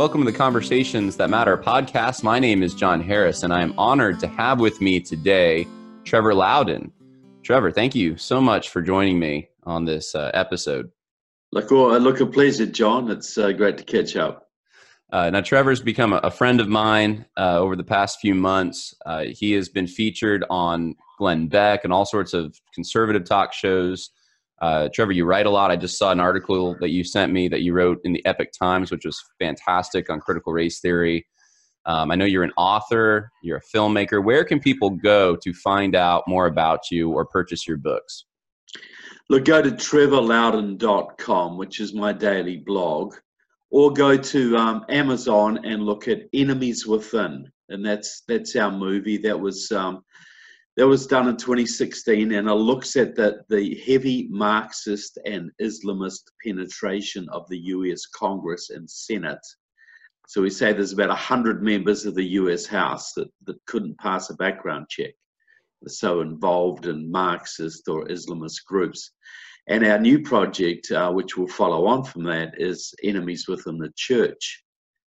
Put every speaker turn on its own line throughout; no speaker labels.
Welcome to the Conversations That Matter podcast. My name is John Harris, and I am honored to have with me today Trevor Loudon. Trevor, thank you so much for joining me on this uh, episode.
Look, well, look, a pleasure, John. It's uh, great to catch up.
Uh, now, Trevor's become a, a friend of mine uh, over the past few months. Uh, he has been featured on Glenn Beck and all sorts of conservative talk shows. Uh, Trevor, you write a lot. I just saw an article that you sent me that you wrote in the Epoch Times, which was fantastic on critical race theory. Um, I know you're an author, you're a filmmaker. Where can people go to find out more about you or purchase your books?
Look, go to trevorloudon.com, which is my daily blog, or go to um, Amazon and look at Enemies Within, and that's that's our movie that was um, that was done in 2016 and it looks at the, the heavy Marxist and Islamist penetration of the US Congress and Senate. So we say there's about 100 members of the US House that, that couldn't pass a background check. They're so involved in Marxist or Islamist groups. And our new project, uh, which will follow on from that, is Enemies Within the Church.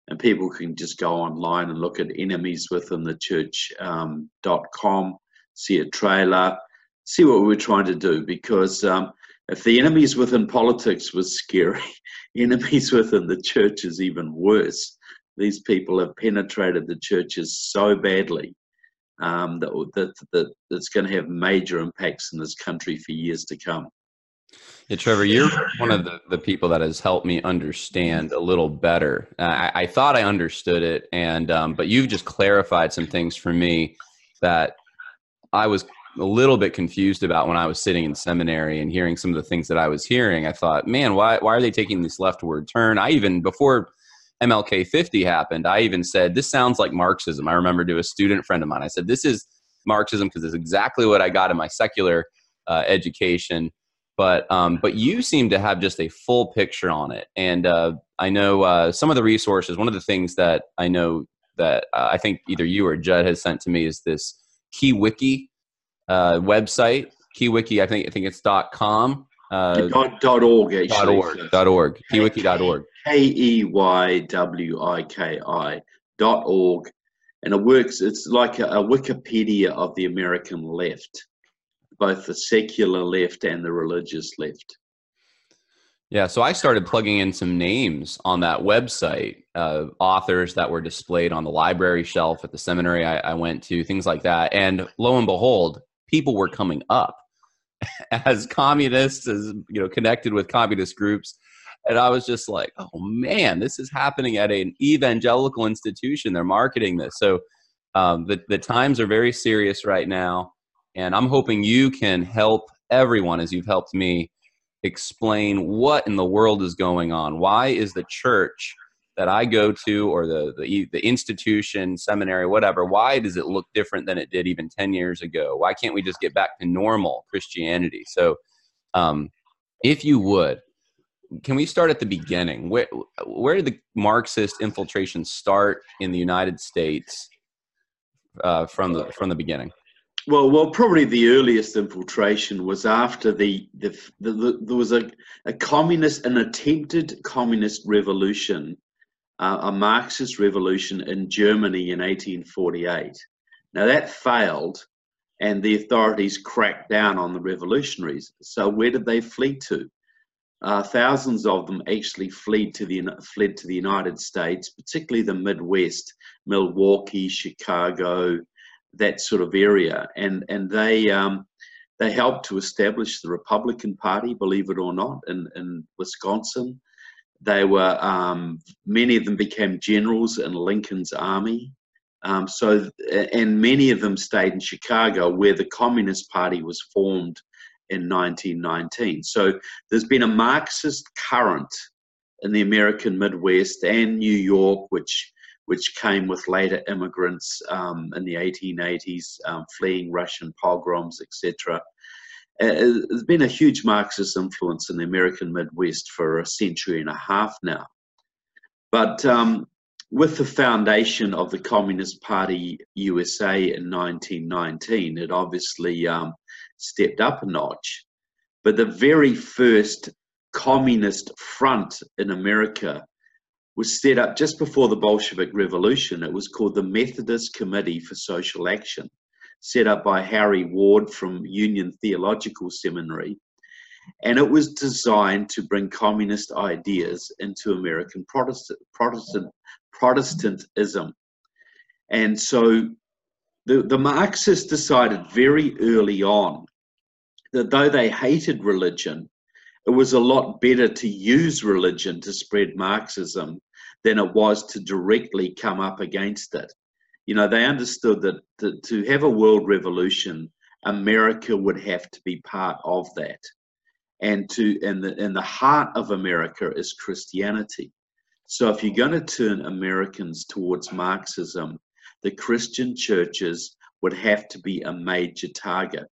And people can just go online and look at enemieswithinthechurch.com. Um, see a trailer, see what we're trying to do. Because um, if the enemies within politics was scary, enemies within the church is even worse. These people have penetrated the churches so badly um, that, that, that it's going to have major impacts in this country for years to come.
Yeah, Trevor, you're one of the, the people that has helped me understand a little better. I, I thought I understood it, and um, but you've just clarified some things for me that I was a little bit confused about when I was sitting in seminary and hearing some of the things that I was hearing. I thought, man, why why are they taking this leftward turn? I even before MLK 50 happened, I even said this sounds like Marxism. I remember to a student friend of mine, I said this is Marxism because it's exactly what I got in my secular uh, education. But um, but you seem to have just a full picture on it, and uh, I know uh, some of the resources. One of the things that I know that uh, I think either you or Judd has sent to me is this KeyWiki uh, website. KeyWiki, I think I think it's dot com.
Uh, dot, dot org actually.
Dot org. Dot org. KeyWiki.org.
K e y w i k i dot org, and it works. It's like a, a Wikipedia of the American left, both the secular left and the religious left.
Yeah, so I started plugging in some names on that website, uh, authors that were displayed on the library shelf at the seminary I, I went to, things like that. And lo and behold, people were coming up as communists, as you know, connected with communist groups. And I was just like, oh man, this is happening at an evangelical institution. They're marketing this. So um, the, the times are very serious right now. And I'm hoping you can help everyone as you've helped me explain what in the world is going on. Why is the church that I go to or the, the, the institution, seminary, whatever, why does it look different than it did even 10 years ago? Why can't we just get back to normal Christianity? So, um, if you would, can we start at the beginning? Where, where did the Marxist infiltration start in the United States uh, from the from the beginning?
Well, well, probably the earliest infiltration was after the, the, the, the there was a, a communist, an attempted communist revolution, uh, a Marxist revolution in Germany in 1848. Now that failed, and the authorities cracked down on the revolutionaries. So where did they flee to? Uh, thousands of them actually fled to the fled to the United States, particularly the Midwest, Milwaukee, Chicago, that sort of area, and and they um, they helped to establish the Republican Party, believe it or not, in in Wisconsin. They were um, many of them became generals in Lincoln's army. Um, so and many of them stayed in Chicago, where the Communist Party was formed in 1919. So there's been a Marxist current in the American Midwest and New York, which which came with later immigrants um, in the 1880s um, fleeing Russian pogroms, etc. Uh, there's been a huge Marxist influence in the American Midwest for a century and a half now. But um, with the foundation of the Communist Party USA in 1919, it obviously um, stepped up a notch. But the very first communist front in America was set up just before the Bolshevik Revolution. It was called the Methodist Committee for Social Action, set up by Harry Ward from Union Theological Seminary. And it was designed to bring communist ideas into American Protestant, Protestant, Protestantism. And so the, the Marxists decided very early on that though they hated religion, it was a lot better to use religion to spread Marxism than it was to directly come up against it. You know, they understood that to, to have a world revolution, America would have to be part of that. And to and the and the heart of America is Christianity. So if you're going to turn Americans towards Marxism, the Christian churches would have to be a major target.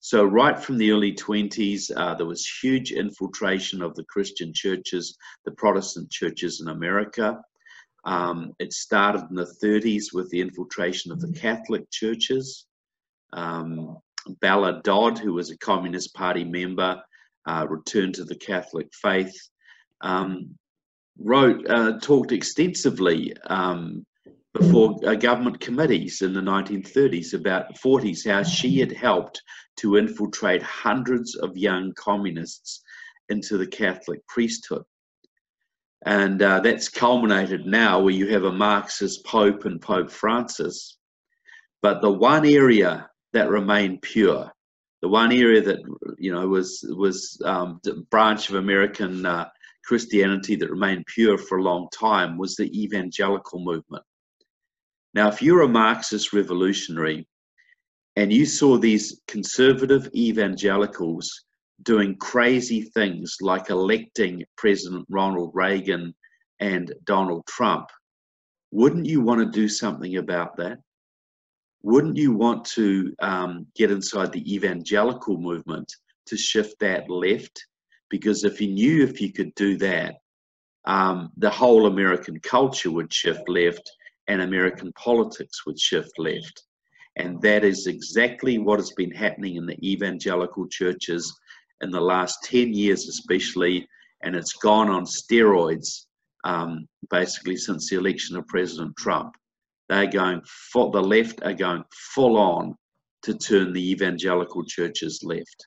So, right from the early 20s, uh, there was huge infiltration of the Christian churches, the Protestant churches in America. Um, it started in the 30s with the infiltration of the Catholic churches. Um, Bella Dodd, who was a Communist Party member, uh, returned to the Catholic faith. Um, wrote, uh, talked extensively um, before uh, government committees in the 1930s about 40s how she had helped to infiltrate hundreds of young communists into the Catholic priesthood. And uh, that's culminated now where you have a Marxist Pope and Pope Francis. But the one area that remained pure, the one area that you know was was um, branch of American uh, Christianity that remained pure for a long time was the evangelical movement. Now, if you're a Marxist revolutionary and you saw these conservative evangelicals doing crazy things like electing President Ronald Reagan and Donald Trump, wouldn't you want to do something about that? Wouldn't you want to um, get inside the evangelical movement to shift that left? Because if you knew if you could do that, um, the whole American culture would shift left and American politics would shift left. And that is exactly what has been happening in the evangelical churches in the last 10 years, especially. And it's gone on steroids um, basically since the election of President Trump. They're going, for, the left are going full on to turn the evangelical churches left.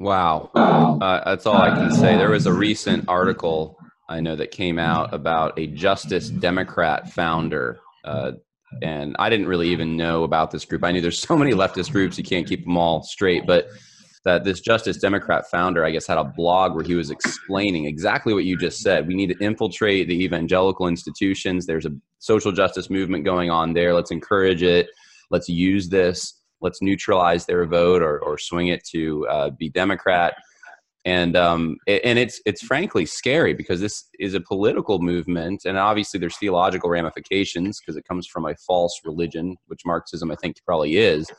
Wow. Uh, that's all I can say. There was a recent article I know that came out about a Justice Democrat founder. Uh, and I didn't really even know about this group. I knew there's so many leftist groups, you can't keep them all straight. But that this Justice Democrat founder, I guess, had a blog where he was explaining exactly what you just said. We need to infiltrate the evangelical institutions. There's a social justice movement going on there. Let's encourage it. Let's use this. Let's neutralize their vote or, or swing it to uh, be Democrat and um, and it's it's frankly scary because this is a political movement, and obviously there's theological ramifications because it comes from a false religion, which Marxism I think probably is.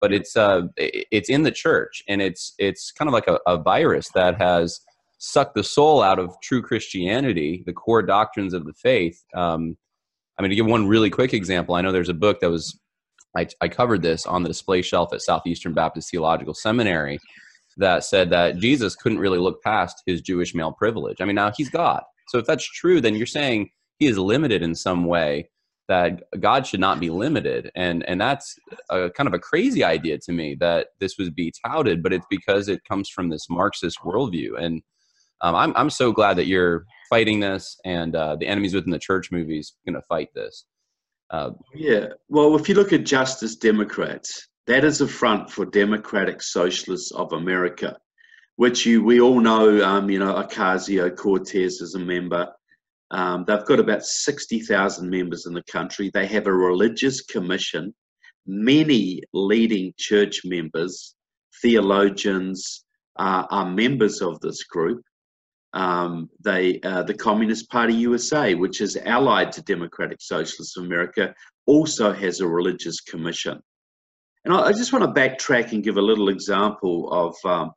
But it's uh, it's in the church, and it's it's kind of like a, a virus that has sucked the soul out of true Christianity, the core doctrines of the faith. Um, I mean, to give one really quick example, I know there's a book that was I, I covered this on the display shelf at Southeastern Baptist Theological Seminary that said that Jesus couldn't really look past his Jewish male privilege. I mean, now he's God. So if that's true, then you're saying he is limited in some way that God should not be limited. And and that's a kind of a crazy idea to me that this would be touted, but it's because it comes from this Marxist worldview. And um, I'm I'm so glad that you're fighting this, and uh, the enemies within the church movies going to fight this.
Uh, yeah, well, if you look at Justice Democrats, that is a front for Democratic Socialists of America, which you we all know. Um, you know, Ocasio Cortez is a member. Um, they've got about sixty thousand members in the country. They have a religious commission. Many leading church members, theologians, uh, are members of this group. Um, they, uh, the Communist Party USA, which is allied to Democratic Socialists of America, also has a religious commission. And I, just want to backtrack and give a little example of um,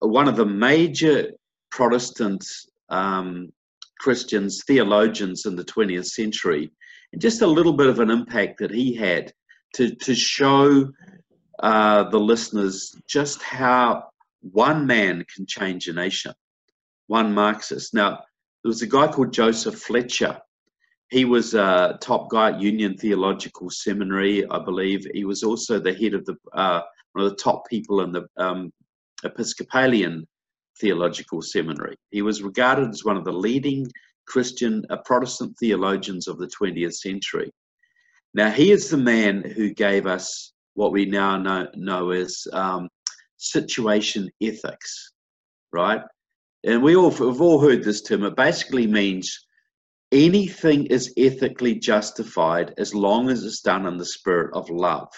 one of the major Protestant um, Christians, theologians in the 20th century, and just a little bit of an impact that he had to, to show uh, the listeners just how one man can change a nation. one Marxist. Now, there was a guy called Joseph Fletcher. He was a top guy at Union Theological Seminary, I believe. He was also the head of the uh, one of the top people in the um, Episcopalian Theological Seminary. He was regarded as one of the leading Christian uh, Protestant theologians of the 20th century. Now, he is the man who gave us what we now know, know as um, situation ethics, right? And we all have all heard this term. It basically means anything is ethically justified as long as it's done in the spirit of love.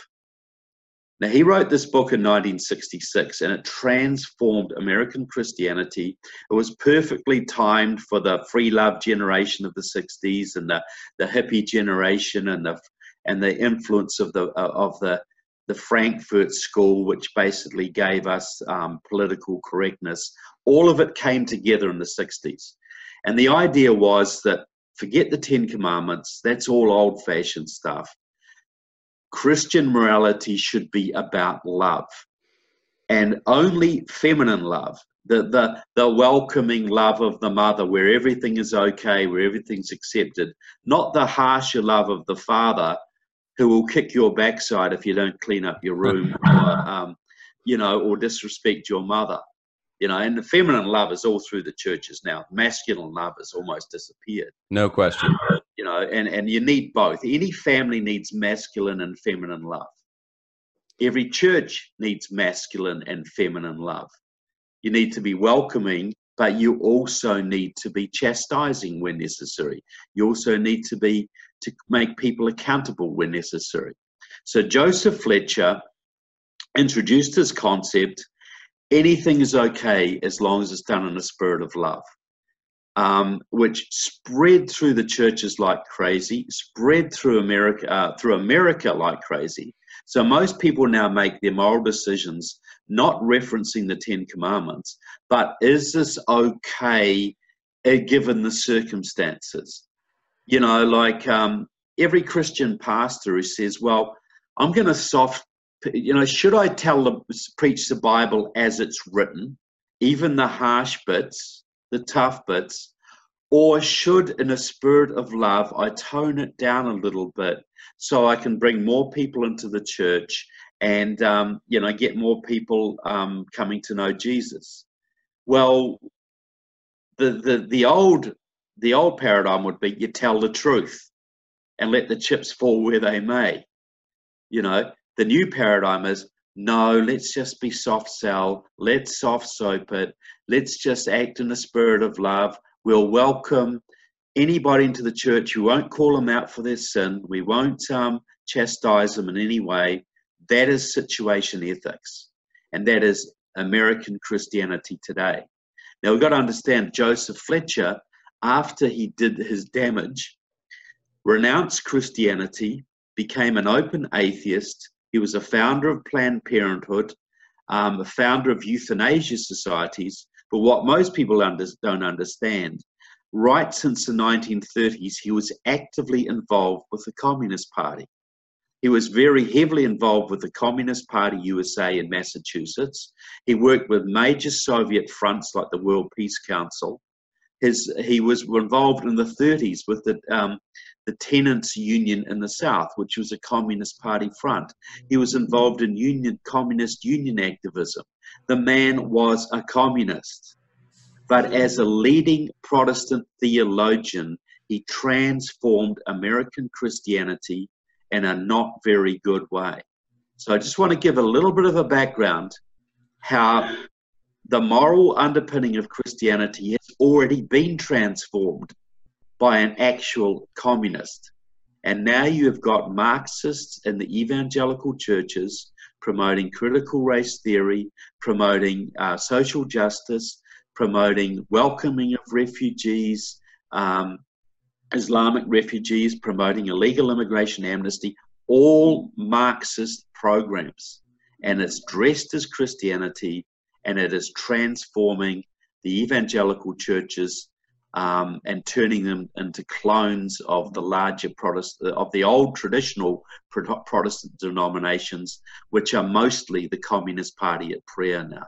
Now, he wrote this book in 1966 and it transformed American Christianity. It was perfectly timed for the free love generation of the 60s and the, the hippie generation and the, and the influence of the, of the, the Frankfurt School, which basically gave us um, political correctness. All of it came together in the 60s. And the idea was that forget the Ten Commandments, that's all old fashioned stuff Christian morality should be about love and only feminine love. The, the, the welcoming love of the mother, where everything is okay, where everything's accepted, not the harsher love of the father who will kick your backside if you don't clean up your room or, um, you know, or disrespect your mother. You know, and the feminine love is all through the churches now. Masculine love has almost disappeared.
No question
you know, and, and you need both. Any family needs masculine and feminine love. Every church needs masculine and feminine love. You need to be welcoming, but you also need to be chastising when necessary. You also need to be to make people accountable when necessary. So Joseph Fletcher introduced this concept anything is okay as long as it's done in a spirit of love um, which spread through the churches like crazy, spread through America, uh, through America like crazy. So most people now make their moral decisions not referencing the Ten Commandments, but is this okay uh, given the circumstances? You know, like um, every Christian pastor who says, "Well, I'm going to soft," you know, should I tell the preach the Bible as it's written, even the harsh bits? the tough bits, or should, in a spirit of love, I tone it down a little bit so I can bring more people into the church and um, you know get more people um, coming to know Jesus? Well, the the the old the old paradigm would be you tell the truth and let the chips fall where they may. You know, the new paradigm is no, let's just be soft sell. Let's soft soap it. Let's just act in the spirit of love. We'll welcome anybody into the church. We won't call them out for their sin. We won't um, chastise them in any way. That is situation ethics. And that is American Christianity today. Now we've got to understand Joseph Fletcher, after he did his damage, renounced Christianity, became an open atheist, he was a founder of Planned Parenthood, um, a founder of euthanasia societies. But what most people under, don't understand, right since the 1930s, he was actively involved with the Communist Party. He was very heavily involved with the Communist Party USA in Massachusetts. He worked with major Soviet fronts like the World Peace Council. His, he was involved in the 30s with the um, the tenants union in the south which was a communist party front. He was involved in union communist union activism. The man was a communist. But as a leading protestant theologian he transformed american christianity in a not very good way. So i just want to give a little bit of a background how the moral underpinning of christianity has already been transformed by an actual communist. And now you have got Marxists in the evangelical churches promoting critical race theory, promoting uh, social justice, promoting welcoming of refugees, um, Islamic refugees, promoting illegal immigration amnesty, all Marxist programs. And it's dressed as Christianity and it is transforming the evangelical churches um, and turning them into clones of the larger Protestant, of the old traditional Protestant denominations, which are mostly the Communist Party at prayer now.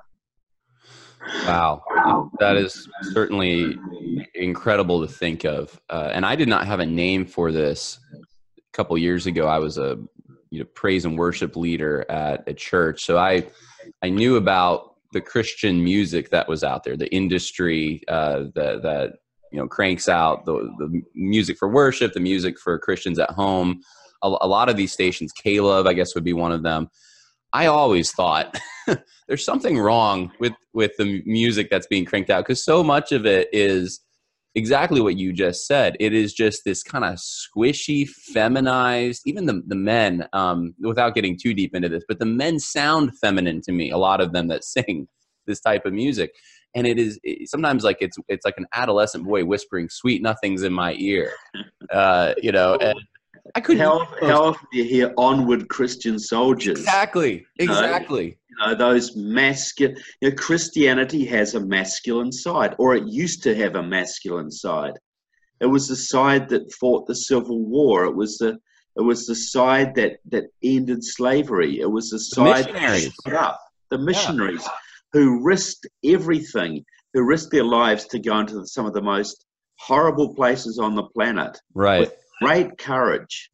Wow, that is certainly incredible to think of. Uh, and I did not have a name for this a couple years ago. I was a you know praise and worship leader at a church, so I I knew about the Christian music that was out there, the industry uh, that that you know cranks out the the music for worship, the music for Christians at home. A, a lot of these stations, K-LOVE, I guess, would be one of them. I always thought there's something wrong with with the music that's being cranked out because so much of it is exactly what you just said. It is just this kind of squishy, feminized. Even the the men, um, without getting too deep into this, but the men sound feminine to me. A lot of them that sing this type of music, and it is it, sometimes like it's it's like an adolescent boy whispering "sweet nothings in my ear," uh, you know. And
I how often do you hear "onward Christian soldiers"?
Exactly, exactly.
You know, those masculine. You know, Christianity has a masculine side, or it used to have a masculine side. It was the side that fought the Civil War. It was the it was the side that that ended slavery. It was the side
the missionaries.
that up the missionaries yeah. Who risked everything, who risked their lives to go into some of the most horrible places on the planet.
Right
great courage.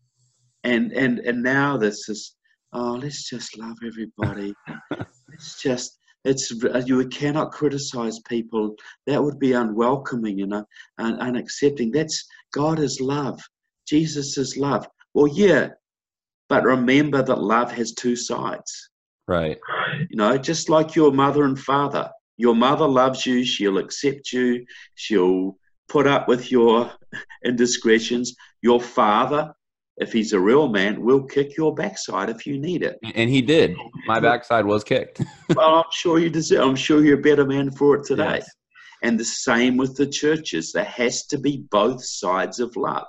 And and and now this is oh let's just love everybody. it's just it's you cannot criticize people. That would be unwelcoming and, uh, and unaccepting. That's God is love. Jesus is love. Well, yeah, but remember that love has two sides.
Right.
You know, just like your mother and father. Your mother loves you. She'll accept you. She'll put up with your indiscretions. Your father, if he's a real man, will kick your backside if you need it.
And he did. My backside was kicked.
well, I'm sure you deserve. I'm sure you're a better man for it today. Yes. And the same with the churches. There has to be both sides of love.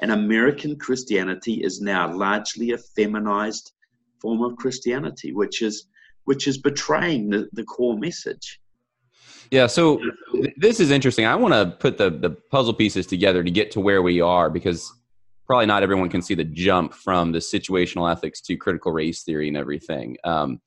And American Christianity is now largely a feminized form of Christianity, which is which is betraying the, the core message.
Yeah, so this is interesting. I want to put the the puzzle pieces together to get to where we are because probably not everyone can see the jump from the situational ethics to critical race theory and everything. Um,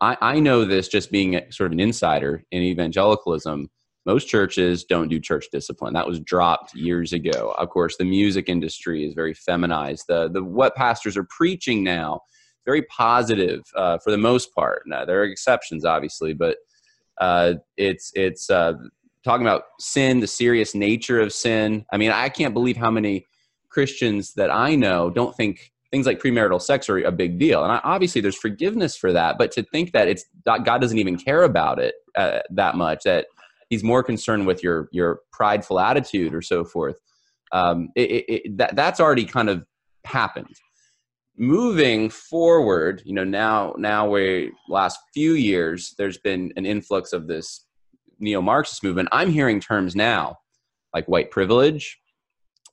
I, I know this just being a, sort of an insider in evangelicalism. Most churches don't do church discipline. That was dropped years ago. Of course, the music industry is very feminized. The the what pastors are preaching now very positive uh, for the most part. Now there are exceptions, obviously, but uh, it's it's uh, talking about sin, the serious nature of sin. I mean, I can't believe how many Christians that I know don't think things like premarital sex are a big deal. And I, obviously, there's forgiveness for that. But to think that it's God doesn't even care about it uh, that much, that He's more concerned with your your prideful attitude or so forth. Um, it, it, it, that that's already kind of happened moving forward you know now now we last few years there's been an influx of this neo-marxist movement. I'm hearing terms now like white privilege.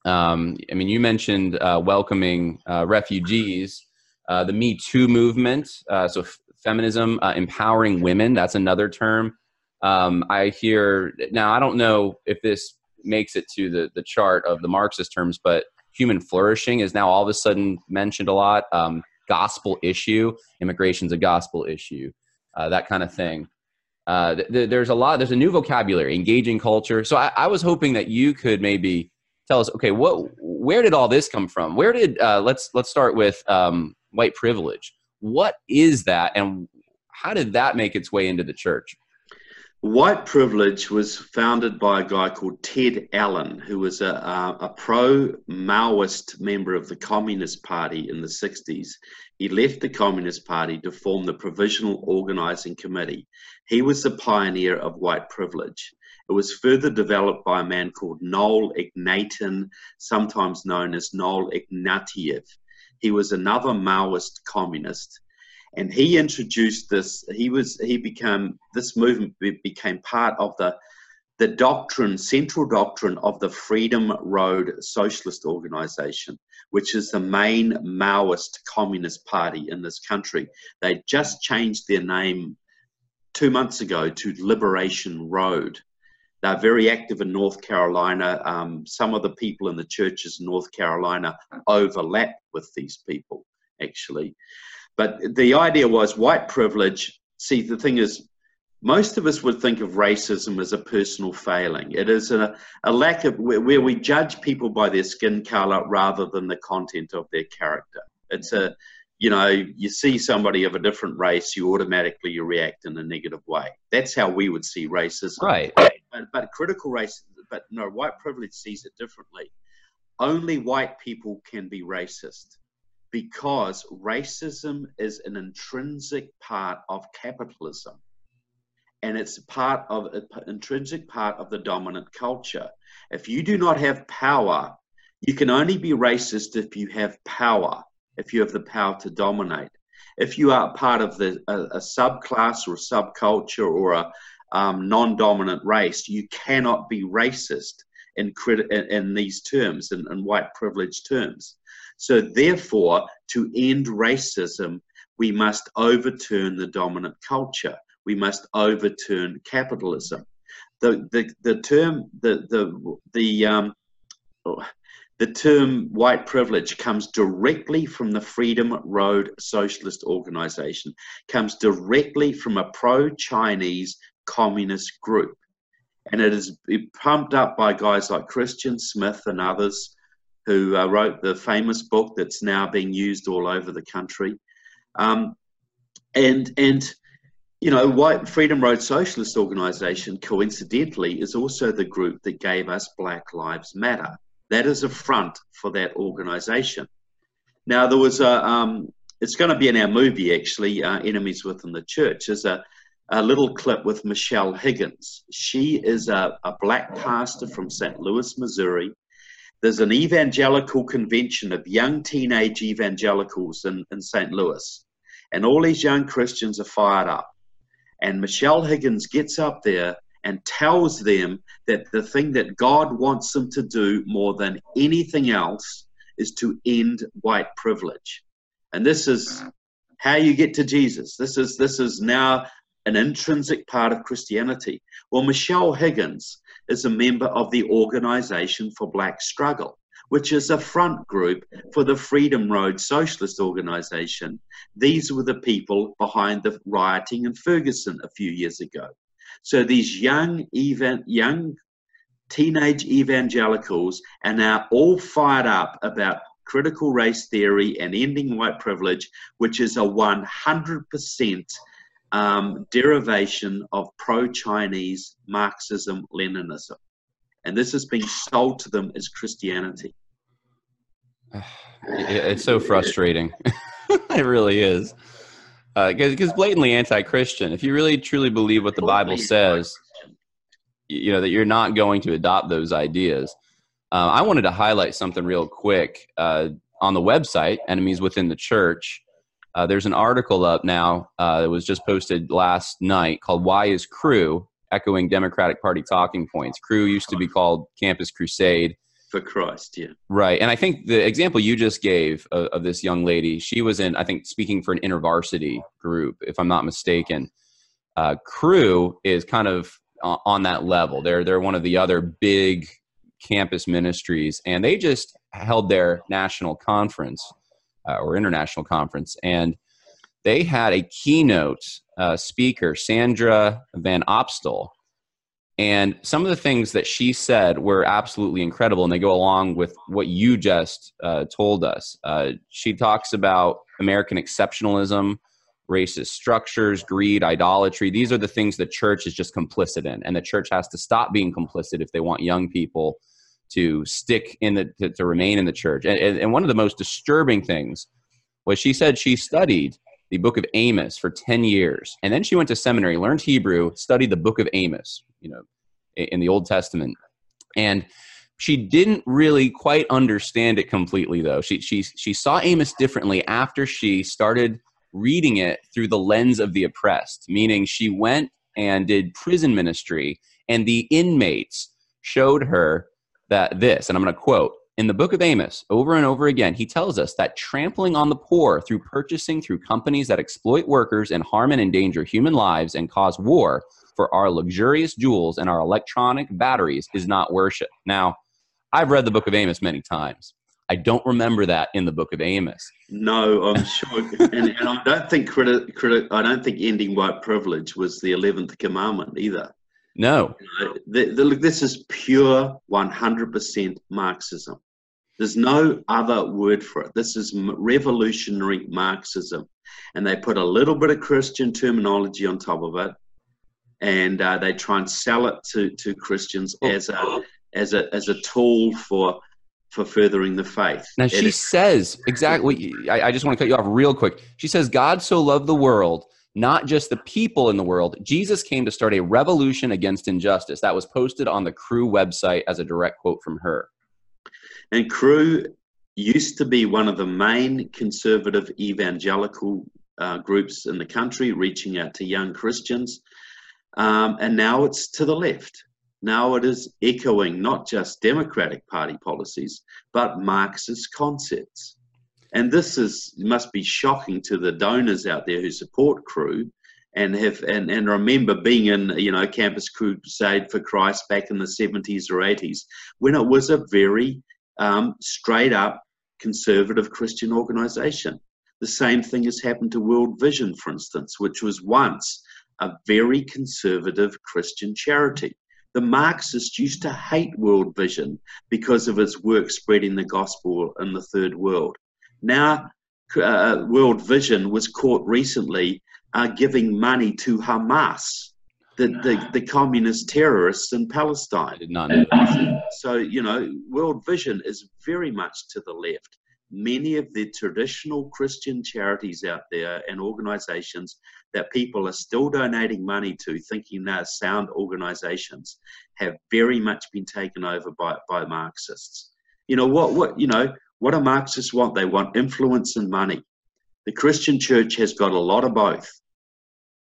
Um, i mean you mentioned uh, welcoming uh, refugees uh, the me too movement uh, so f- feminism uh, empowering women that's another term. Um, i hear now i don't know if this makes it to the, the chart of the marxist terms but human flourishing is now all of a sudden mentioned a lot. Um, gospel issue, immigration's a gospel issue, uh, that kind of thing. Uh, th- th- there's a lot. There's a new vocabulary, engaging culture. So I, I, was hoping that you could maybe tell us, okay, what, where did all this come from? Where did uh, let's let's start with um, white privilege. What is that, and how did that make its way into the church?
White privilege was founded by a guy called Ted Allen, who was a, a, a pro Maoist member of the Communist Party in the 60s. He left the Communist Party to form the Provisional Organizing Committee. He was the pioneer of white privilege. It was further developed by a man called Noel Ignatiev, sometimes known as Noel Ignatin. He was another Maoist communist and he introduced this he was he became this movement became part of the the doctrine central doctrine of the freedom road socialist organization which is the main maoist communist party in this country they just changed their name two months ago to liberation road they're very active in North Carolina. Um, some of the people in the churches in North Carolina overlap with these people, actually. But the idea was white privilege. See, the thing is, most of us would think of racism as a personal failing. It is a, a lack of where, where we judge people by their skin color rather than the content of their character. It's a, you know, you see somebody of a different race, you automatically you react in a negative way. That's how we would see racism.
Right.
But, but critical race, but no, white privilege sees it differently. Only white people can be racist because racism is an intrinsic part of capitalism and it's part of an intrinsic part of the dominant culture. If you do not have power, you can only be racist if you have power, if you have the power to dominate. If you are part of the, a, a subclass or a subculture or a um, non-dominant race, you cannot be racist in, in, in these terms, in, in white privilege terms. So therefore, to end racism, we must overturn the dominant culture we must overturn capitalism. The, the, the term, the, the, the, um, the term white privilege comes directly from the Freedom Road Socialist Organization, comes directly from a pro-Chinese communist group. And it is pumped up by guys like Christian Smith and others who uh, wrote the famous book that's now being used all over the country. Um, and, and you know, White Freedom Road Socialist Organization, coincidentally, is also the group that gave us Black Lives Matter. That is a front for that organization. Now, there was a, um, it's going to be in our movie actually, uh, Enemies Within the Church, is a, a little clip with Michelle Higgins. She is a, a black pastor from St. Louis, Missouri. There's an evangelical convention of young teenage evangelicals in, in St. Louis, and all these young Christians are fired up and Michelle Higgins gets up there and tells them that the thing that God wants them to do more than anything else is to end white privilege. And this is how you get to Jesus. This is this is now an intrinsic part of Christianity. Well, Michelle Higgins is a member of the Organization for Black Struggle which is a front group for the Freedom Road Socialist Organization. These were the people behind the rioting in Ferguson a few years ago. So these young, even, young teenage evangelicals are now all fired up about critical race theory and ending white privilege, which is a 100% um, derivation of pro Chinese Marxism Leninism. And this is being sold to them as Christianity.
it's so frustrating. it really is. Because uh, blatantly anti-Christian. If you really truly believe what the Bible says, you know that you're not going to adopt those ideas. Uh, I wanted to highlight something real quick uh, on the website, Enemies Within the Church. Uh, there's an article up now uh, that was just posted last night called "Why Is Cru echoing Democratic Party talking points. Cru used to be called Campus Crusade
for Christ, yeah.
Right. And I think the example you just gave of, of, this young lady, she was in, I think, speaking for an intervarsity group, if I'm not mistaken. Uh, Cru is kind of on that level. They're, they're one of the other big campus ministries, and they just held their national conference uh, or international conference. And they had a keynote uh, speaker, Sandra Van Opstal, and some of the things that she said were absolutely incredible, and they go along with what you just uh, told us. Uh, she talks about American exceptionalism, racist structures, greed, idolatry. These are the things the church is just complicit in, and the church has to stop being complicit if they want young people to stick in the to, to remain in the church. And, and, and one of the most disturbing things was she said she studied the book of Amos for 10 years. And then she went to seminary, learned Hebrew, studied the book of Amos, you know, in the Old Testament. And she didn't really quite understand it completely though. She she she saw Amos differently after she started reading it through the lens of the oppressed, meaning she went and did prison ministry and the inmates showed her that this, and I'm going to quote, in the book of Amos, over and over again, he tells us that trampling on the poor through purchasing through companies that exploit workers and harm and endanger human lives and cause war for our luxurious jewels and our electronic batteries is not worship. Now, I've read the book of Amos many times. I don't remember that in the book of Amos.
No, I'm sure, and, and, I don't think credit, credit, I don't think ending white privilege was the eleventh commandment either.
No,
the, the, this is pure 100% Marxism. There's no other word for it. This is revolutionary Marxism, and they put a little bit of Christian terminology on top of it, and uh, they try and sell it to, to Christians oh. as a as a as a tool for for furthering the faith.
Now she says exactly. I, I just want to cut you off real quick. She says, "God so loved the world." Not just the people in the world. Jesus came to start a revolution against injustice. That was posted on the Cru website as a direct quote from her.
And Cru used to be one of the main conservative evangelical uh, groups in the country, reaching out to young Christians. Um, and now it's to the left. Now it is echoing not just Democratic Party policies, but Marxist concepts. And this is must be shocking to the donors out there who support Cru and have and, and remember being in you know Campus Crusade for Christ back in the 70s or 80s when it was a very um, straight up conservative Christian organization. The same thing has happened to World Vision, for instance, which was once a very conservative Christian charity. The Marxists used to hate World Vision because of its work spreading the gospel in the third world. Now, uh, World Vision was caught recently uh, giving money to Hamas, the, the, the, communist terrorists in Palestine. I
did not know that.
So, you know, World Vision is very much to the left. Many of the traditional Christian charities out there and organizations that people are still donating money to, thinking they're sound organizations, have very much been taken over by, by Marxists. You know what? What you know? What do Marxists want? They want influence and money. The Christian church has got a lot of both.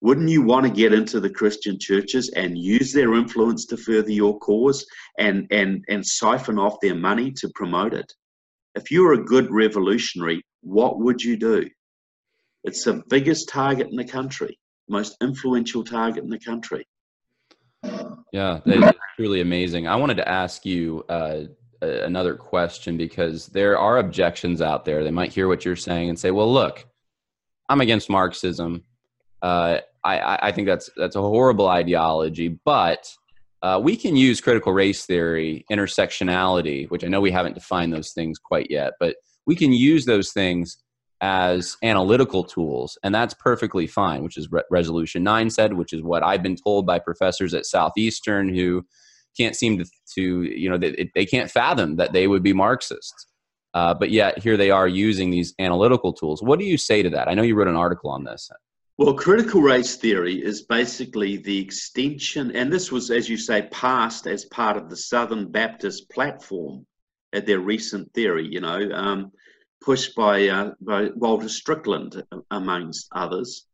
Wouldn't you want to get into the Christian churches and use their influence to further your cause and, and, and siphon off their money to promote it? If you were a good revolutionary, what would you do? It's the biggest target in the country, most influential target in the country.
Yeah, that's truly amazing. I wanted to ask you uh, another question because there are objections out there. They might hear what you're saying and say, "Well, look, I'm against Marxism. Uh, I, I, think that's that's a horrible ideology, but." Uh, we can use critical race theory, intersectionality, which I know we haven't defined those things quite yet, but we can use those things as analytical tools, and that's perfectly fine, which is Re- Resolution 9 said, which is what I've been told by professors at Southeastern who can't seem to, to you know, they, they can't fathom that they would be Marxists. Uh, but yet here they are using these analytical tools. What do you say to that? I know you wrote an article on this.
Well, critical race theory is basically the extension, and this was, as you say, passed as part of the Southern Baptist platform at their recent theory. You know, um, pushed by, uh, by Walter Strickland, amongst others.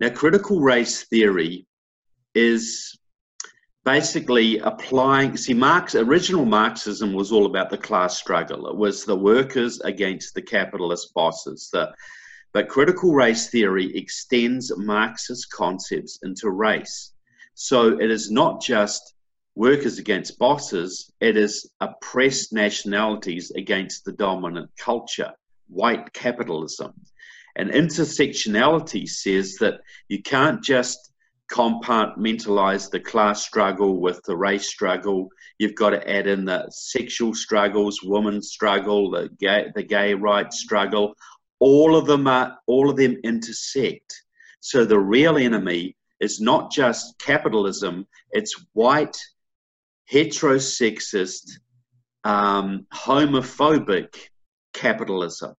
Now, critical race theory is basically applying. See, Marx, original Marxism was all about the class struggle. It was the workers against the capitalist bosses. The, but critical race theory extends Marxist concepts into race. So it is not just workers against bosses, it is oppressed nationalities against the dominant culture, white capitalism. And intersectionality says that you can't just compartmentalize the class struggle with the race struggle. You've got to add in the sexual struggles, women's struggle, the gay, the gay rights struggle. All of them are, all of them intersect. So the real enemy is not just capitalism; it's white heterosexist, um, homophobic capitalism.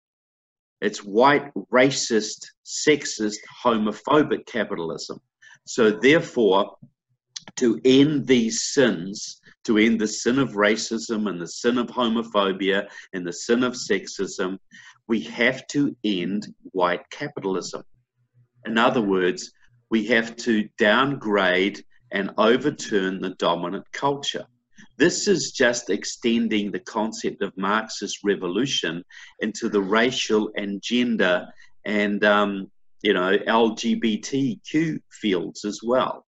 It's white, racist, sexist, homophobic capitalism. So, therefore, to end these sins, to end the sin of racism and the sin of homophobia and the sin of sexism, we have to end white capitalism. In other words, we have to downgrade and overturn the dominant culture. This is just extending the concept of Marxist revolution into the racial and gender and um, you know LGBTQ fields as well.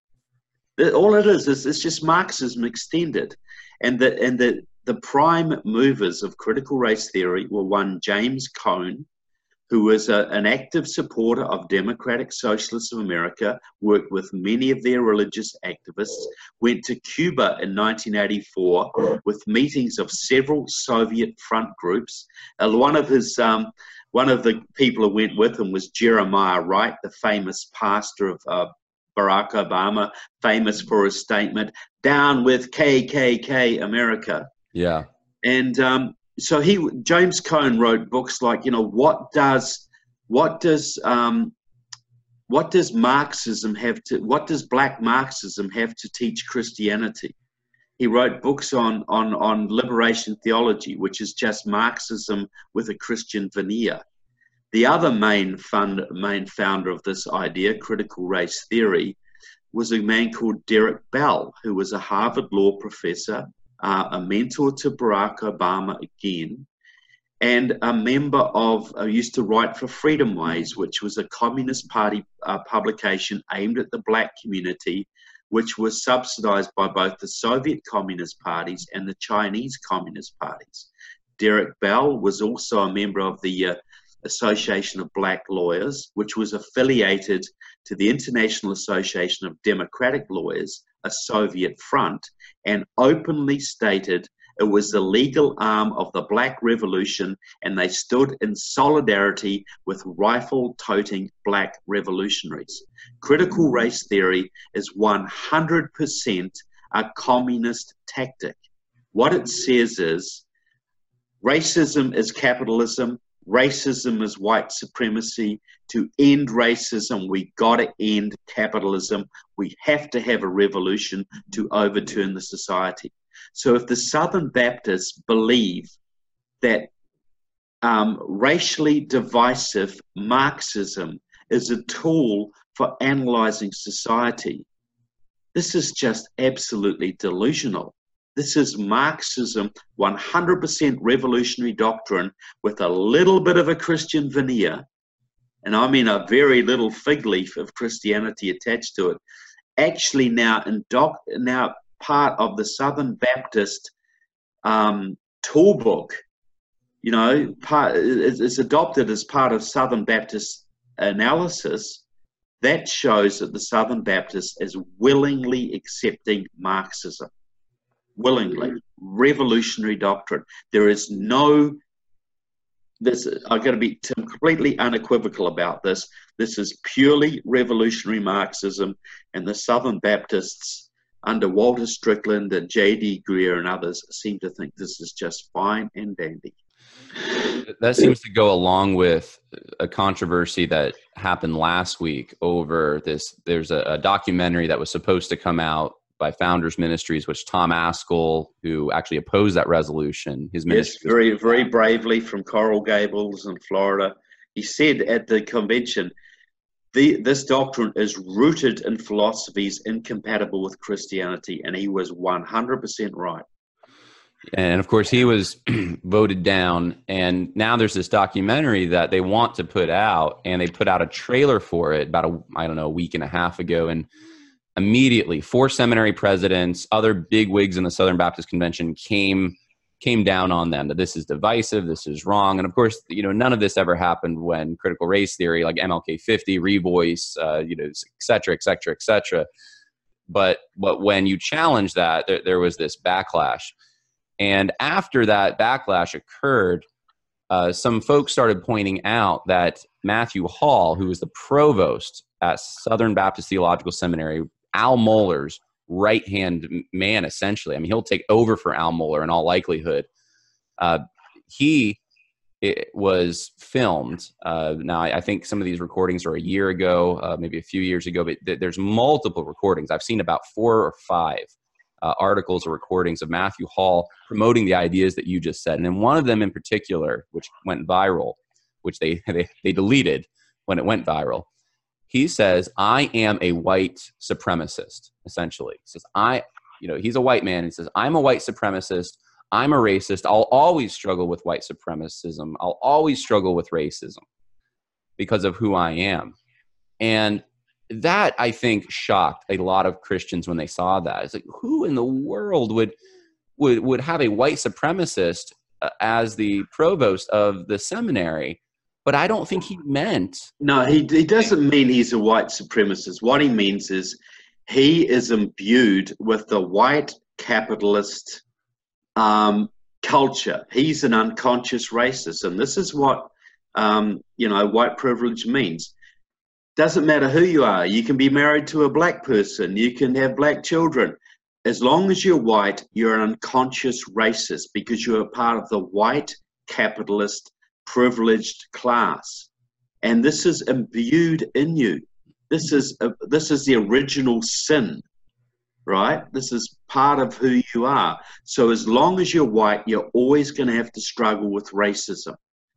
All it is is it's just Marxism extended, and the and the the prime movers of critical race theory were one James Cone, who was a, an active supporter of Democratic Socialists of America, worked with many of their religious activists, went to Cuba in 1984 with meetings of several Soviet front groups. And one of his um, one of the people who went with him was Jeremiah Wright, the famous pastor of uh, Barack Obama, famous for his statement, "Down with KKK America."
Yeah.
And um, so he James Cone wrote books like you know what does what does um, what does Marxism have to what does black Marxism have to teach Christianity? He wrote books on on on liberation theology, which is just Marxism with a Christian veneer. The other main fund main founder of this idea, critical race theory, was a man called Derek Bell, who was a Harvard law professor uh, a mentor to Barack Obama again, and a member of, uh, used to write for Freedomways, which was a Communist Party uh, publication aimed at the black community, which was subsidized by both the Soviet Communist parties and the Chinese Communist parties. Derek Bell was also a member of the uh, Association of Black Lawyers, which was affiliated to the International Association of Democratic Lawyers, a Soviet front, and openly stated it was the legal arm of the Black Revolution and they stood in solidarity with rifle toting black revolutionaries. Critical race theory is 100% a communist tactic. What it says is racism is capitalism, racism is white supremacy. To end racism, we got to end capitalism. We have to have a revolution to overturn the society. So, if the Southern Baptists believe that um, racially divisive Marxism is a tool for analyzing society, this is just absolutely delusional. This is Marxism, 100% revolutionary doctrine with a little bit of a Christian veneer, and I mean a very little fig leaf of Christianity attached to it. Actually, now doc, now part of the Southern Baptist um, toolbook. You know, part is adopted as part of Southern Baptist analysis. That shows that the Southern Baptist is willingly accepting Marxism willingly. Revolutionary doctrine. There is no this I've got to be completely unequivocal about this. This is purely revolutionary Marxism, and the Southern Baptists under Walter Strickland and J.D. Greear and others seem to think this is just fine and dandy.
That seems to go along with a controversy that happened last week over this. There's a, a documentary that was supposed to come out by Founders Ministries, which Tom Ascol, who actually opposed that resolution, his ministry.
Yes, very, very bravely from Coral Gables in Florida. He said at the convention, the, this doctrine is rooted in philosophies incompatible with Christianity, and he was 100% right.
And of course, he was voted down. And now there's this documentary that they want to put out, and they put out a trailer for it about a I don't know a week and a half ago, and immediately four seminary presidents other big wigs in the southern baptist convention came came down on them that this is divisive this is wrong. And of course you know none of this ever happened when critical race theory like mlk 50 revoice uh, you know et cetera et cetera et cetera. But but when you challenge that there, there was this backlash. And after that backlash occurred uh, some folks started pointing out that matthew hall who was the provost at southern baptist theological seminary Al Mohler's right hand man, essentially. I mean, he'll take over for Al Mohler in all likelihood. Uh, he was filmed. Uh, now, I, think some of these recordings are a year ago, uh, maybe a few years ago, but th- there's multiple recordings. I've seen about four or five uh, articles or recordings of Matthew Hall promoting the ideas that you just said. And then one of them in particular, which went viral, which they, they, they deleted when it went viral, he says, I am a white supremacist, essentially. He says, I, you know, he's a white man. He says, I'm a white supremacist. I'm a racist. I'll always struggle with white supremacism. I'll always struggle with racism because of who I am. And that, I think, shocked a lot of Christians when they saw that. It's like, who in the world would would would have a white supremacist uh, as the provost of the seminary but I don't think he meant.
No, he, he doesn't mean he's a white supremacist. What he means is he is imbued with the white capitalist um, culture. He's an unconscious racist, and this is what um, you know white privilege means. Doesn't matter who you are. You can be married to a black person. You can have black children. As long as you're white, you're an unconscious racist because you're a part of the white capitalist privileged class. And this is imbued in you. This is a, this is the original sin, right? This is part of who you are. So as long as you're white, you're always going to have to struggle with racism.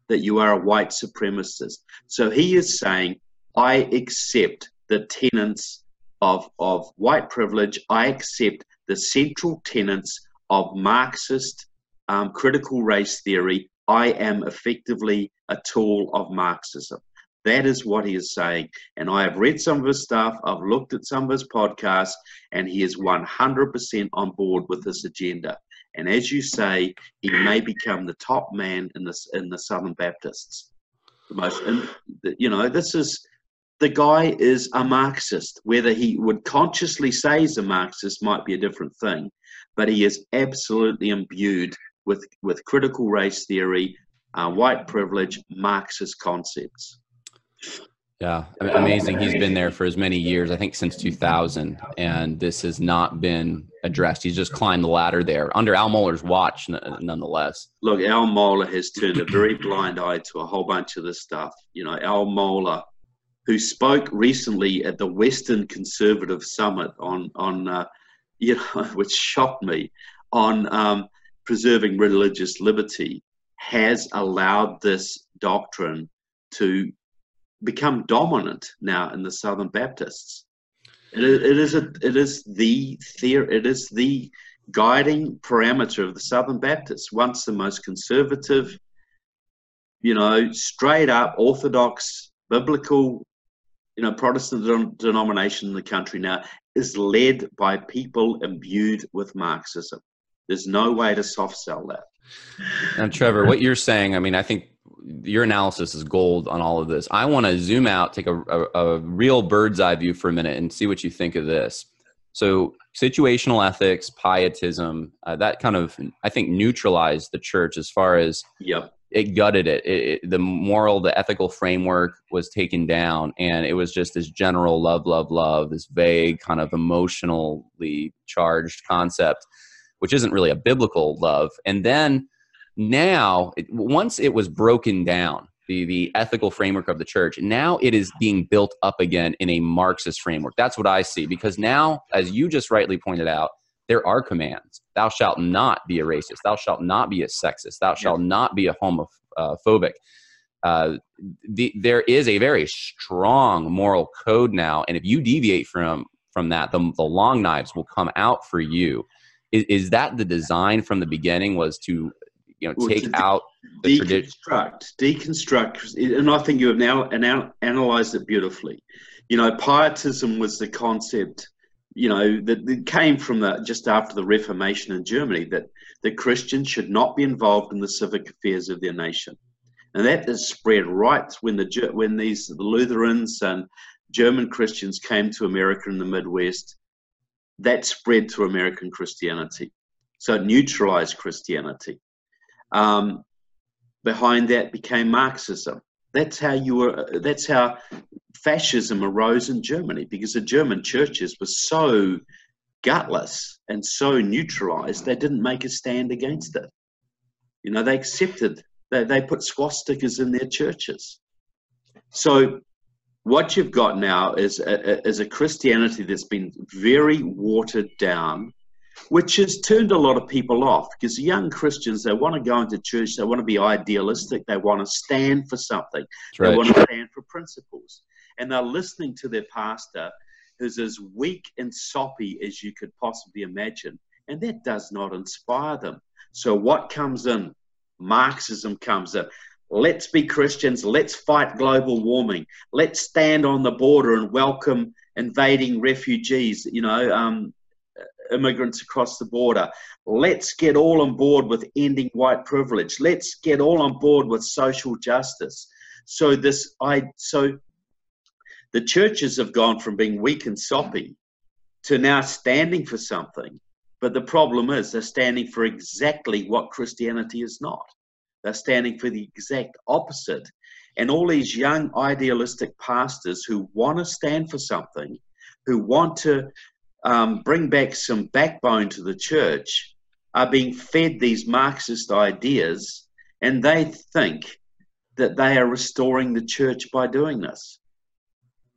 That you are a white supremacist. So he is saying, I accept the tenets of, of white privilege. I accept the central tenets of Marxist um, critical race theory I am effectively a tool of Marxism. That is what he is saying. And I have read some of his stuff, I've looked at some of his podcasts, and he is 100% on board with this agenda. And as you say, he may become the top man in this in the Southern Baptists. The most, you know, this is the guy is a Marxist. Whether he would consciously say he's a Marxist might be a different thing, but he is absolutely imbued with, with critical race theory, uh, white privilege, Marxist concepts.
Yeah, amazing. He's been there for as many years, I think since 2000, and this has not been addressed. He's just climbed the ladder there under Al Mohler's watch, nonetheless.
Look, Al Mohler has turned a very blind eye to a whole bunch of this stuff. You know, Al Mohler, who spoke recently at the Western Conservative Summit on, on uh, you know, which shocked me, on um, preserving religious liberty has allowed this doctrine to become dominant now in the Southern Baptists. It is, it is a it is the theory it is the guiding parameter of the Southern Baptists. Once the most conservative, you know, straight up Orthodox biblical, you know, Protestant denomination in the country now is led by people imbued with Marxism. There's no way to soft sell that.
And Trevor, what you're saying, I mean, I think your analysis is gold on all of this. I want to zoom out, take a, a, a, real bird's eye view for a minute, and see what you think of this. So, situational ethics, pietism, uh, that kind of, I think, neutralized the church as far as
yep.
it gutted it. It, it. The moral, the ethical framework was taken down, and it was just this general love, love, love, this vague, kind of emotionally charged concept which isn't really a biblical love. And then now, once it was broken down, the, the ethical framework of the church, now it is being built up again in a Marxist framework. That's what I see. Because now, as you just rightly pointed out, there are commands. Thou shalt not be a racist. Thou shalt not be a sexist. Thou shalt yeah. not be a homophobic. Uh, the, there is a very strong moral code now, and if you deviate from from that, the, the long knives will come out for you. Is, is that the design from the beginning? Was to you know take out
the deconstruct, deconstruct, and I think you have now analyzed it beautifully. You know, pietism was the concept. You know that, that came from the just after the Reformation in Germany that the Christians should not be involved in the civic affairs of their nation, and that is spread right when the when these the Lutherans and German Christians came to America in the Midwest that spread to American Christianity. So it neutralized Christianity. Um, behind that became Marxism. That's how you were. That's how fascism arose in Germany because the German churches were so gutless and so neutralized they didn't make a stand against it. You know, they accepted. They they put swastikas in their churches. So what you've got now is a, is a Christianity that's been very watered down, which has turned a lot of people off because young Christians, they want to go into church, they want to be idealistic, they want to stand for something, right. they want to stand for principles. And they're listening to their pastor who's as weak and soppy as you could possibly imagine. And that does not inspire them. So, what comes in? Marxism comes in. Let's be Christians. Let's fight global warming. Let's stand on the border and welcome invading refugees. You know, um, immigrants across the border. Let's get all on board with ending white privilege. Let's get all on board with social justice. So this I so the churches have gone from being weak and soppy to now standing for something. But the problem is they're standing for exactly what Christianity is not. They're standing for the exact opposite. And all these young idealistic pastors who want to stand for something, who want to um, bring back some backbone to the church, are being fed these Marxist ideas, and they think that they are restoring the church by doing this.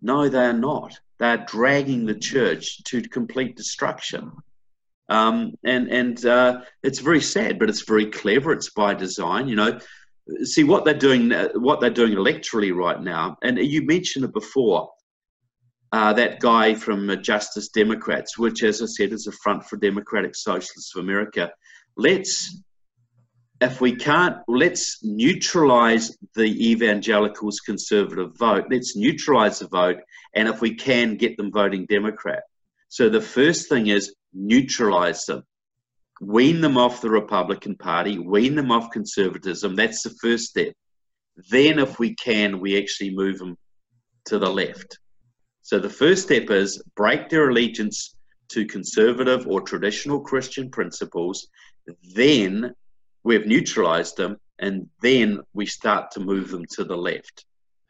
No, they are not. They are dragging the church to complete destruction. Um, and and uh, it's very sad, but it's very clever. It's by design. You know, see what they're doing. Uh, what they're doing electorally right now. And you mentioned it before. Uh, that guy from Justice Democrats, which, as I said, is a front for Democratic Socialists of America. Let's if we can't, let's neutralize the evangelicals' conservative vote. Let's neutralize the vote, and if we can, get them voting Democrat. So the first thing is neutralize them, wean them off the Republican Party, wean them off conservatism. That's the first step. Then, if we can, we actually move them to the left. So the first step is break their allegiance to conservative or traditional Christian principles. Then we've neutralized them, and then we start to move them to the left.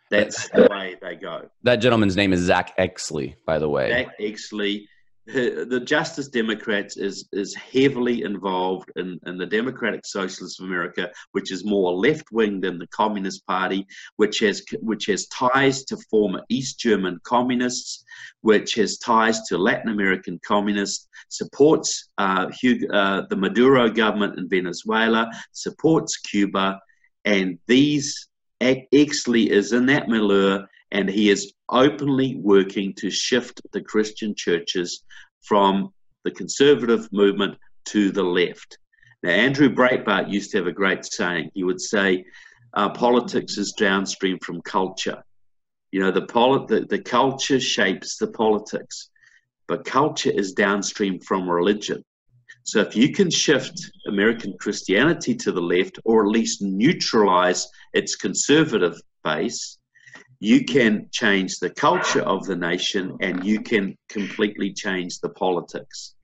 That's the way they go.
That gentleman's name is Zack Exley, by the way.
Zack Exley the Justice Democrats is is heavily involved in, in the Democratic Socialists of America, which is more left wing than the Communist Party, which has which has ties to former East German communists, which has ties to Latin American communists, supports uh, Hugo, uh, the Maduro government in Venezuela, supports Cuba, and these Exley is in that milieu and he is openly working to shift the Christian churches from the conservative movement to the left. Now, Andrew Breitbart used to have a great saying. He would say, uh, politics is downstream from culture. You know, the, the, the culture shapes the politics, but culture is downstream from religion. So if you can shift American Christianity to the left, or at least neutralize its conservative base, you can change the culture of the nation and you can completely change the politics.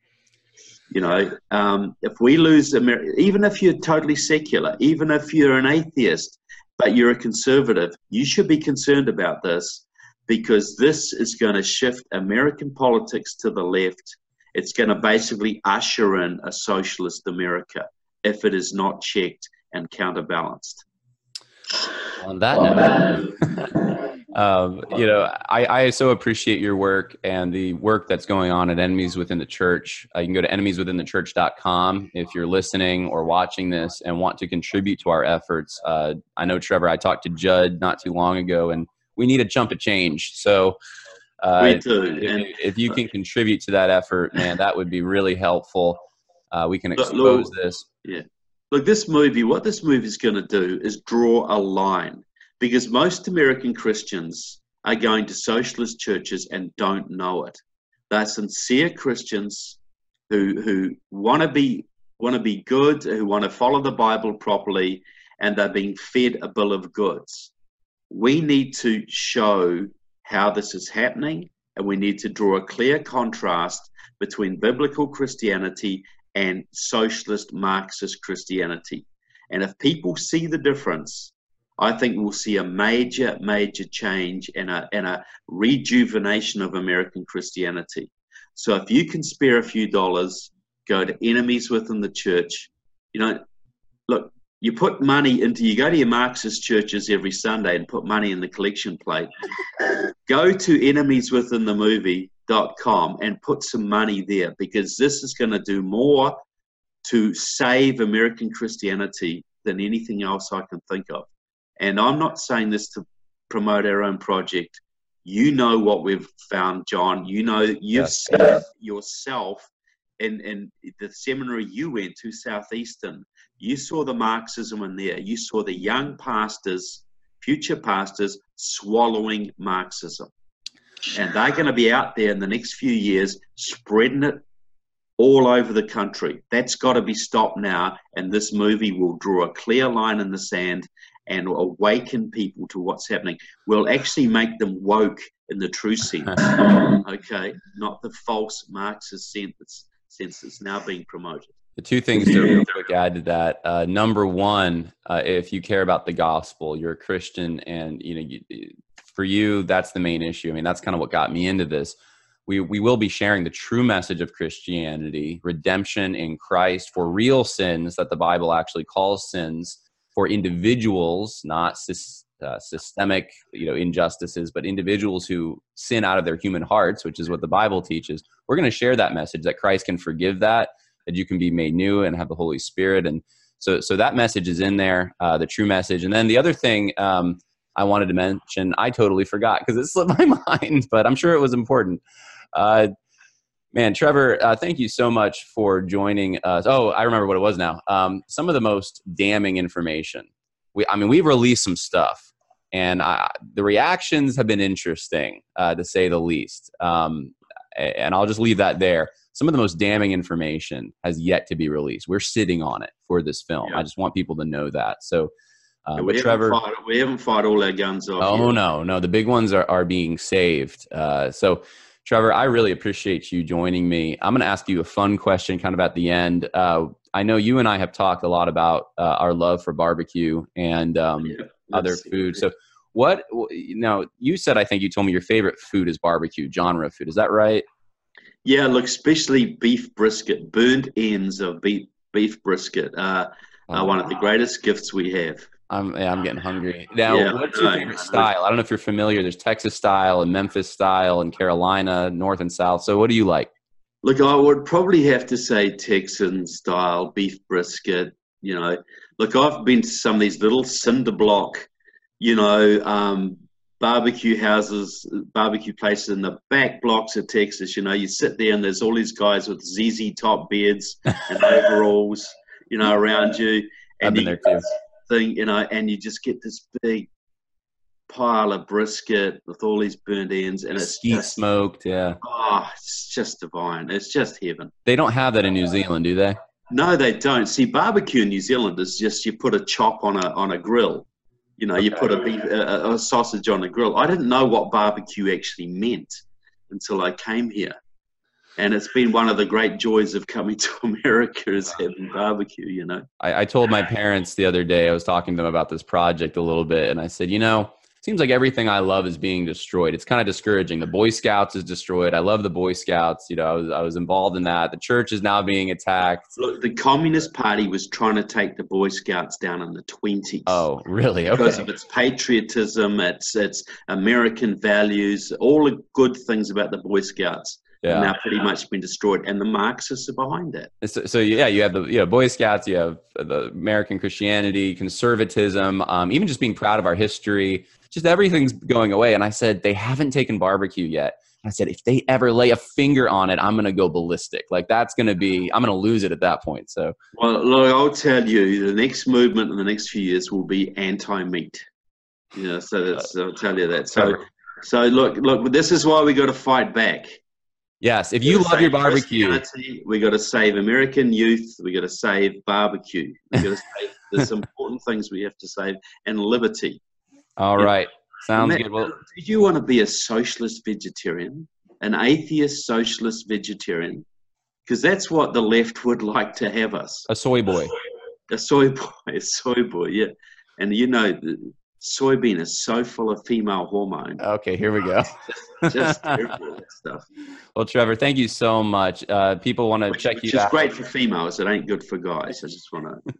You know, um, if we lose America, even if you're totally secular, even if you're an atheist, but you're a conservative, you should be concerned about this because this is going to shift American politics to the left. It's going to basically usher in a socialist America if it is not checked and counterbalanced.
On that note, um, you know, I, I so appreciate your work and the work that's going on at Enemies Within the Church. Uh, you can go to enemieswithinthechurch.com if you're listening or watching this and want to contribute to our efforts. Uh, I know, Trevor, I talked to Judd not too long ago, and we need a jump of change. So, uh, if, if, you can contribute to that effort, man, that would be really helpful. Uh, we can expose look, this.
Yeah. Look, this movie, what this movie is going to do is draw a line because most American Christians are going to socialist churches and don't know it. They're sincere Christians who who want to be want to be good, who want to follow the Bible properly, and they're being fed a bill of goods. We need to show how this is happening, and we need to draw a clear contrast between biblical Christianity and socialist Marxist Christianity. And if people see the difference, I think we'll see a major, major change and a, and a rejuvenation of American Christianity. So if you can spare a few dollars, go to enemies within the church. You know, look, you put money into, you go to your Marxist churches every Sunday and put money in the collection plate. go to enemies within the movie.com and put some money there because this is going to do more to save American Christianity than anything else I can think of. And I'm not saying this to promote our own project. You know what we've found, John. You know you've yes. seen yourself in, in the seminary you went to, Southeastern. You saw the Marxism in there. You saw the young pastors, future pastors, swallowing Marxism. And they're going to be out there in the next few years spreading it all over the country. That's got to be stopped now, and this movie will draw a clear line in the sand and awaken people to what's happening. We'll actually make them woke in the true sense, okay, not the false Marxist sense, sense that's now being promoted.
The two things to real quick add to that. Uh, number one, uh, if you care about the gospel, you're a Christian, and you know, you, for you, that's the main issue. I mean, that's kind of what got me into this. We we will be sharing the true message of Christianity, redemption in Christ for real sins that the Bible actually calls sins for individuals, not uh, systemic, you know, injustices, but individuals who sin out of their human hearts, which is what the Bible teaches. We're going to share that message that Christ can forgive that that you can be made new and have the Holy Spirit. And so, so that message is in there, uh, the true message. And then the other thing um, I wanted to mention, I totally forgot because it slipped my mind, but I'm sure it was important. Uh, man, Trevor, uh, thank you so much for joining us. Oh, I remember what it was now. Um, some of the most damning information. We, I mean, we've released some stuff, and I, the reactions have been interesting, uh, to say the least. Um, and I'll just leave that there some of the most damning information has yet to be released. We're sitting on it for this film. Yeah. I just want people to know that. So, uh,
yeah, we, haven't Trevor, fired, we haven't fired all our guns off.
Oh yet. no, no, the big ones are are being saved. Uh, so, Trevor, I really appreciate you joining me. I'm going to ask you a fun question, kind of at the end. Uh, I know you and I have talked a lot about uh, our love for barbecue and um, yeah, other food. So, what? Know, you said I think you told me your favorite food is barbecue genre of food. Is that right?
Yeah, look, especially beef brisket, burnt ends of beef beef brisket uh, oh, are one of the greatest gifts we have.
I'm yeah, I'm getting hungry now. Yeah, what's your favorite style? I don't know if you're familiar. There's Texas style and Memphis style and Carolina, North and South. So what do you like?
Look, I would probably have to say Texan style beef brisket. You know, look, I've been to some of these little cinder block, you know, um, barbecue houses, barbecue places in the back blocks of Texas. You know, you sit there and there's all these guys with ZZ top beards and overalls, you know, around you. And
I've been there too.
Thing, you know, and you just get this big pile of brisket with all these burnt ends, and it's just,
smoked. Yeah.
Oh, it's just divine. It's just heaven.
They don't have that in New Zealand, do they?
No, they don't. See, barbecue in New Zealand is just you put a chop on a on a grill you know, okay. you put a, beef, a, a sausage on a grill. I didn't know what barbecue actually meant until I came here and it's been one of the great joys of coming to America is having barbecue. You know,
I, I, told my parents the other day I was talking to them about this project a little bit, and I said, you know, seems like everything I love is being destroyed. It's kind of discouraging. The Boy Scouts is destroyed. I love the Boy Scouts. You know, I was, I was involved in that. The church is now being attacked.
Look, the Communist Party was trying to take the Boy Scouts down in the 20s.
Oh, really? Okay.
Because of its patriotism, its, its American values, all the good things about the Boy Scouts yeah. now pretty much been destroyed, and the Marxists are behind it.
So, so yeah, you have the you know, Boy Scouts, you have the American Christianity, conservatism, um, even just being proud of our history, just everything's going away. And I said they haven't taken barbecue yet. I said if they ever lay a finger on it, I'm gonna go ballistic. Like that's gonna be, I'm gonna lose it at that point. So
well, look, I'll tell you, the next movement in the next few years will be anti-meat. You know, so that's, I'll tell you that. So, so look, look, this is why we got to fight back
Yes, if you love your barbecue,
we got to save American youth. We got to save barbecue. We got to save. There's important things we have to save, and liberty.
All right, know, sounds good. Well,
do you want to be a socialist vegetarian, an atheist socialist vegetarian? Because that's what the left would like to have us.
A soy boy.
A soy boy. A soy boy. Yeah, and you know soybean is so full of female hormone.
Okay, here we go.
just terrible stuff.
Well, Trevor, thank you so much. Uh, people want to check
which
you
out. Which is great for females. It ain't good for guys. I just want to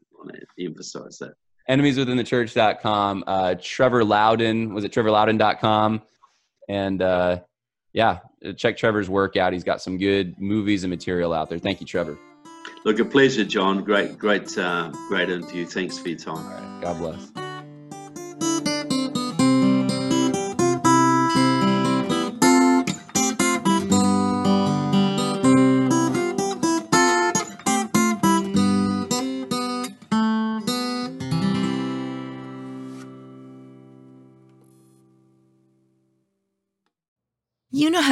emphasize that.
Enemieswithinthechurch.com. Uh, Trevor Loudon, was it trevorloudon.com? And uh, yeah, check Trevor's work out. He's got some good movies and material out there. Thank you, Trevor.
Look, a pleasure, John. Great, great, uh, great interview. Thanks for your time.
God bless.